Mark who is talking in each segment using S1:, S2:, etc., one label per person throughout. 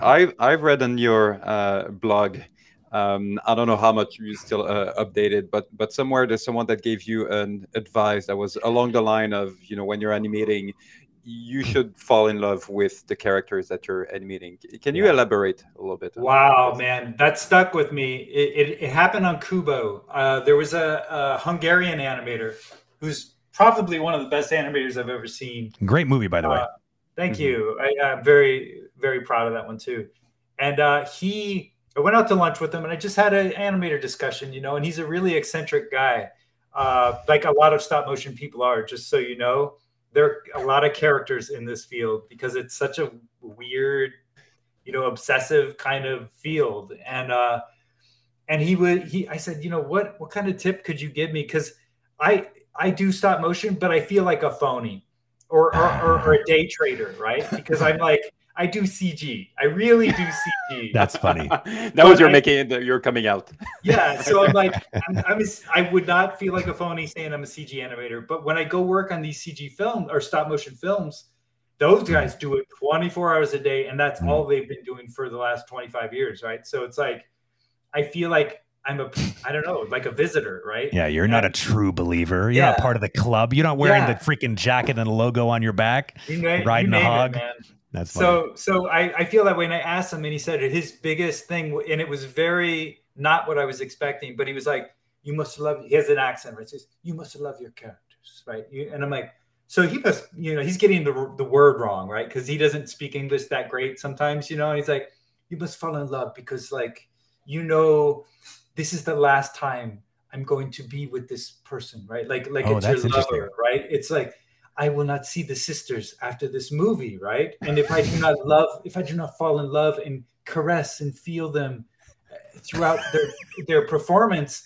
S1: I've I've read on your uh, blog. Um, I don't know how much you still uh, updated, but but somewhere there's someone that gave you an advice that was along the line of you know when you're animating, you should fall in love with the characters that you're animating. Can you yeah. elaborate a little bit?
S2: Wow, man, that stuck with me. It, it, it happened on Kubo. Uh, there was a, a, Hungarian animator who's probably one of the best animators I've ever seen.
S3: Great movie, by the way. Uh,
S2: thank mm-hmm. you. I, am very very proud of that one too. And uh, he, I went out to lunch with him, and I just had an animator discussion, you know. And he's a really eccentric guy, uh, like a lot of stop motion people are. Just so you know there are a lot of characters in this field because it's such a weird, you know, obsessive kind of field. And uh and he would he I said, you know, what what kind of tip could you give me? Because I I do stop motion, but I feel like a phony or or, or, or a day trader, right? Because I'm like I do CG. I really do CG.
S3: That's funny.
S1: that but was your I, making you're coming out.
S2: yeah. So I'm like, I'm, I'm a, I would not feel like a phony saying I'm a CG animator. But when I go work on these CG films or stop motion films, those mm. guys do it 24 hours a day, and that's mm. all they've been doing for the last 25 years, right? So it's like, I feel like I'm a, I don't know, like a visitor, right?
S3: Yeah, you're and, not a true believer. You're yeah. not part of the club. You're not wearing yeah. the freaking jacket and logo on your back, you know, riding a hog. It,
S2: that's funny. so. So I, I feel that way, and I asked him, and he said his biggest thing, and it was very not what I was expecting, but he was like, "You must love." He has an accent, right? He says, "You must love your characters," right? You, and I'm like, so he must, you know, he's getting the the word wrong, right? Because he doesn't speak English that great sometimes, you know. And he's like, "You must fall in love because, like, you know, this is the last time I'm going to be with this person, right? Like, like oh, it's your lover, right? It's like." I will not see the sisters after this movie, right? And if I do not love, if I do not fall in love and caress and feel them uh, throughout their their performance,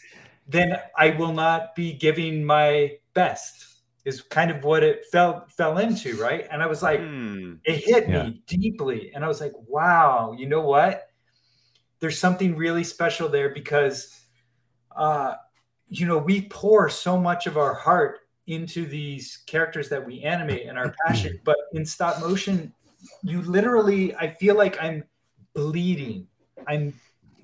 S2: then I will not be giving my best. Is kind of what it fell fell into, right? And I was like, hmm. it hit yeah. me deeply, and I was like, wow, you know what? There's something really special there because, uh, you know, we pour so much of our heart into these characters that we animate and our mm-hmm. passion. but in stop motion, you literally, I feel like I'm bleeding. I'm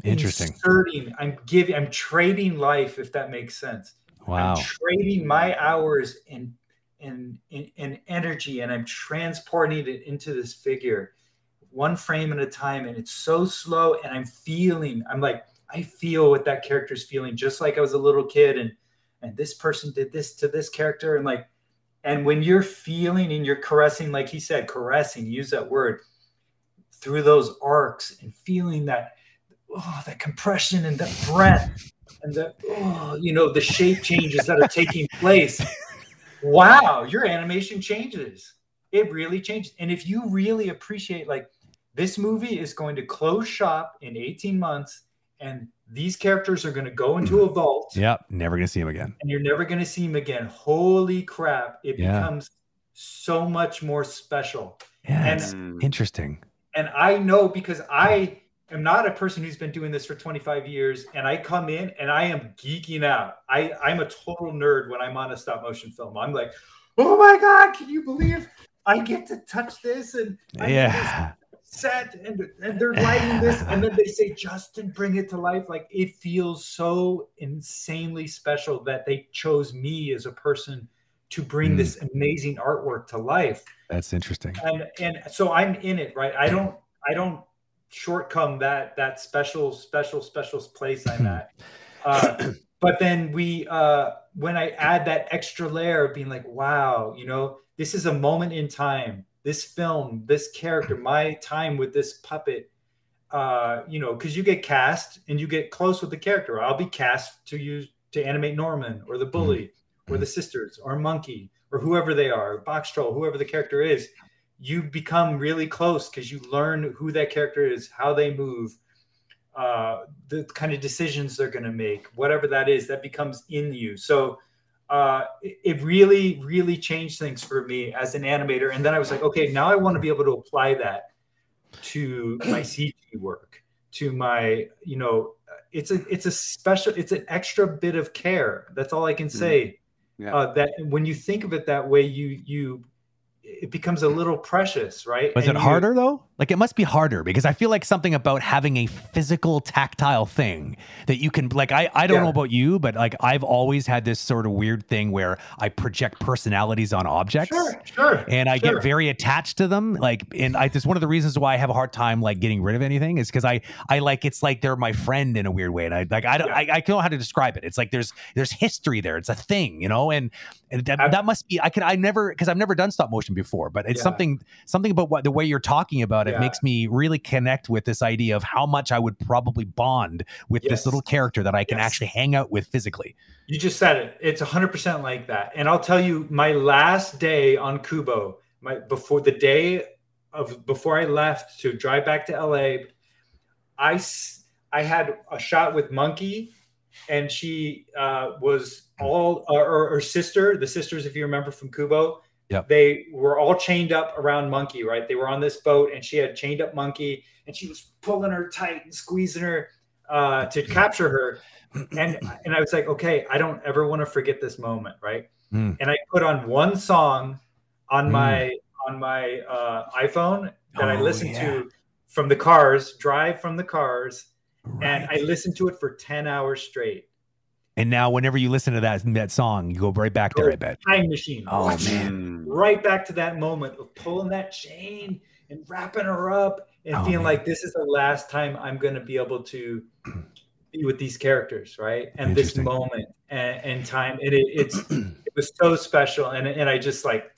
S3: interesting.
S2: Inserting, I'm giving, I'm trading life, if that makes sense.
S3: Wow.
S2: I'm trading my hours and and, and energy and I'm transporting it into this figure one frame at a time. And it's so slow. And I'm feeling, I'm like, I feel what that character's feeling, just like I was a little kid and and this person did this to this character. And like and when you're feeling and you're caressing like he said caressing use that word through those arcs and feeling that oh that compression and that breath and the oh, you know the shape changes that are taking place. Wow your animation changes. It really changes. And if you really appreciate like this movie is going to close shop in 18 months and these characters are going to go into a vault.
S3: Yep, never going to see him again.
S2: And you're never going to see him again. Holy crap! It yeah. becomes so much more special.
S3: Yeah, and, interesting.
S2: And I know because I am not a person who's been doing this for 25 years, and I come in and I am geeking out. I I'm a total nerd when I'm on a stop motion film. I'm like, oh my god, can you believe I get to touch this and
S3: yeah
S2: set and, and they're lighting this and then they say justin bring it to life. Like it feels so insanely special that they chose me as a person to bring mm. this amazing artwork to life.
S3: That's interesting.
S2: And and so i'm in it right? I don't i don't shortcome that that special special special place i'm at. Uh, but then we uh when i add that extra layer of being like wow you know this is a moment in time this film, this character, my time with this puppet, uh, you know, because you get cast and you get close with the character. I'll be cast to use to animate Norman or the bully mm-hmm. or the sisters or monkey or whoever they are, box troll, whoever the character is. You become really close because you learn who that character is, how they move, uh, the kind of decisions they're going to make, whatever that is, that becomes in you. So uh, it really, really changed things for me as an animator. And then I was like, okay, now I want to be able to apply that to my CG work, to my, you know, it's a it's a special, it's an extra bit of care. That's all I can mm-hmm. say. Yeah. Uh, that when you think of it that way, you you it becomes a little precious, right?
S3: Was and it
S2: you,
S3: harder though? Like it must be harder because I feel like something about having a physical tactile thing that you can like I I don't yeah. know about you but like I've always had this sort of weird thing where I project personalities on objects.
S2: Sure, sure.
S3: And I
S2: sure.
S3: get very attached to them like and I this one of the reasons why I have a hard time like getting rid of anything is cuz I I like it's like they're my friend in a weird way and I like I don't yeah. I, I don't know how to describe it. It's like there's there's history there. It's a thing, you know? And, and that, that must be I can I never cuz I've never done stop motion before, but it's yeah. something something about what the way you're talking about it yeah. makes me really connect with this idea of how much I would probably bond with yes. this little character that I can yes. actually hang out with physically.
S2: You just said it. It's 100% like that. And I'll tell you, my last day on Kubo, my before the day of before I left to drive back to LA, I I had a shot with Monkey, and she uh, was all or her sister, the sisters, if you remember from Kubo
S3: Yep.
S2: They were all chained up around Monkey, right? They were on this boat and she had chained up Monkey and she was pulling her tight and squeezing her uh, to capture her. And and I was like, okay, I don't ever want to forget this moment, right? Mm. And I put on one song on mm. my on my uh, iPhone that oh, I listened yeah. to from the cars, drive from the cars, right. and I listened to it for 10 hours straight.
S3: And now, whenever you listen to that that song, you go right back there. I oh, bet.
S2: Time machine.
S3: Oh man! Mm.
S2: Right back to that moment of pulling that chain and wrapping her up and oh, feeling man. like this is the last time I'm going to be able to be with these characters, right? And this moment and, and time. And it, it's it was so special, and and I just like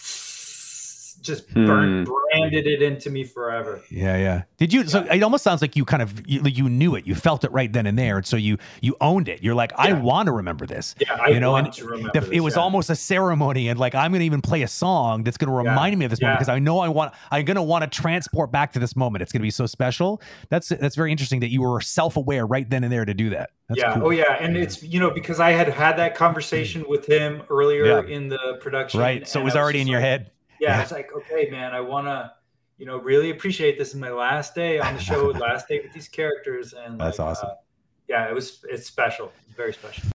S2: just burned, hmm. branded it into me forever.
S3: Yeah, yeah. Did you? So it almost sounds like you kind of you, you knew it. You felt it right then and there, and so you you owned it. You're like, I want to remember this.
S2: Yeah, I
S3: you know,
S2: want to remember. The,
S3: this, it was yeah. almost a ceremony, and like I'm going to even play a song that's going to remind yeah. me of this moment because I know I want. I'm going to want to transport back to this moment. It's going to be so special. That's that's very interesting that you were self aware right then and there to do that. That's
S2: yeah.
S3: Cool.
S2: Oh yeah, and it's you know because I had had that conversation with him earlier in the production.
S3: Right. So it was already in your head
S2: yeah, yeah. it's like, okay, man, I want to, you know, really appreciate this is my last day on the show, last day with these characters, and
S3: that's
S2: like,
S3: awesome.
S2: Uh, yeah, it was it's special, it's very special.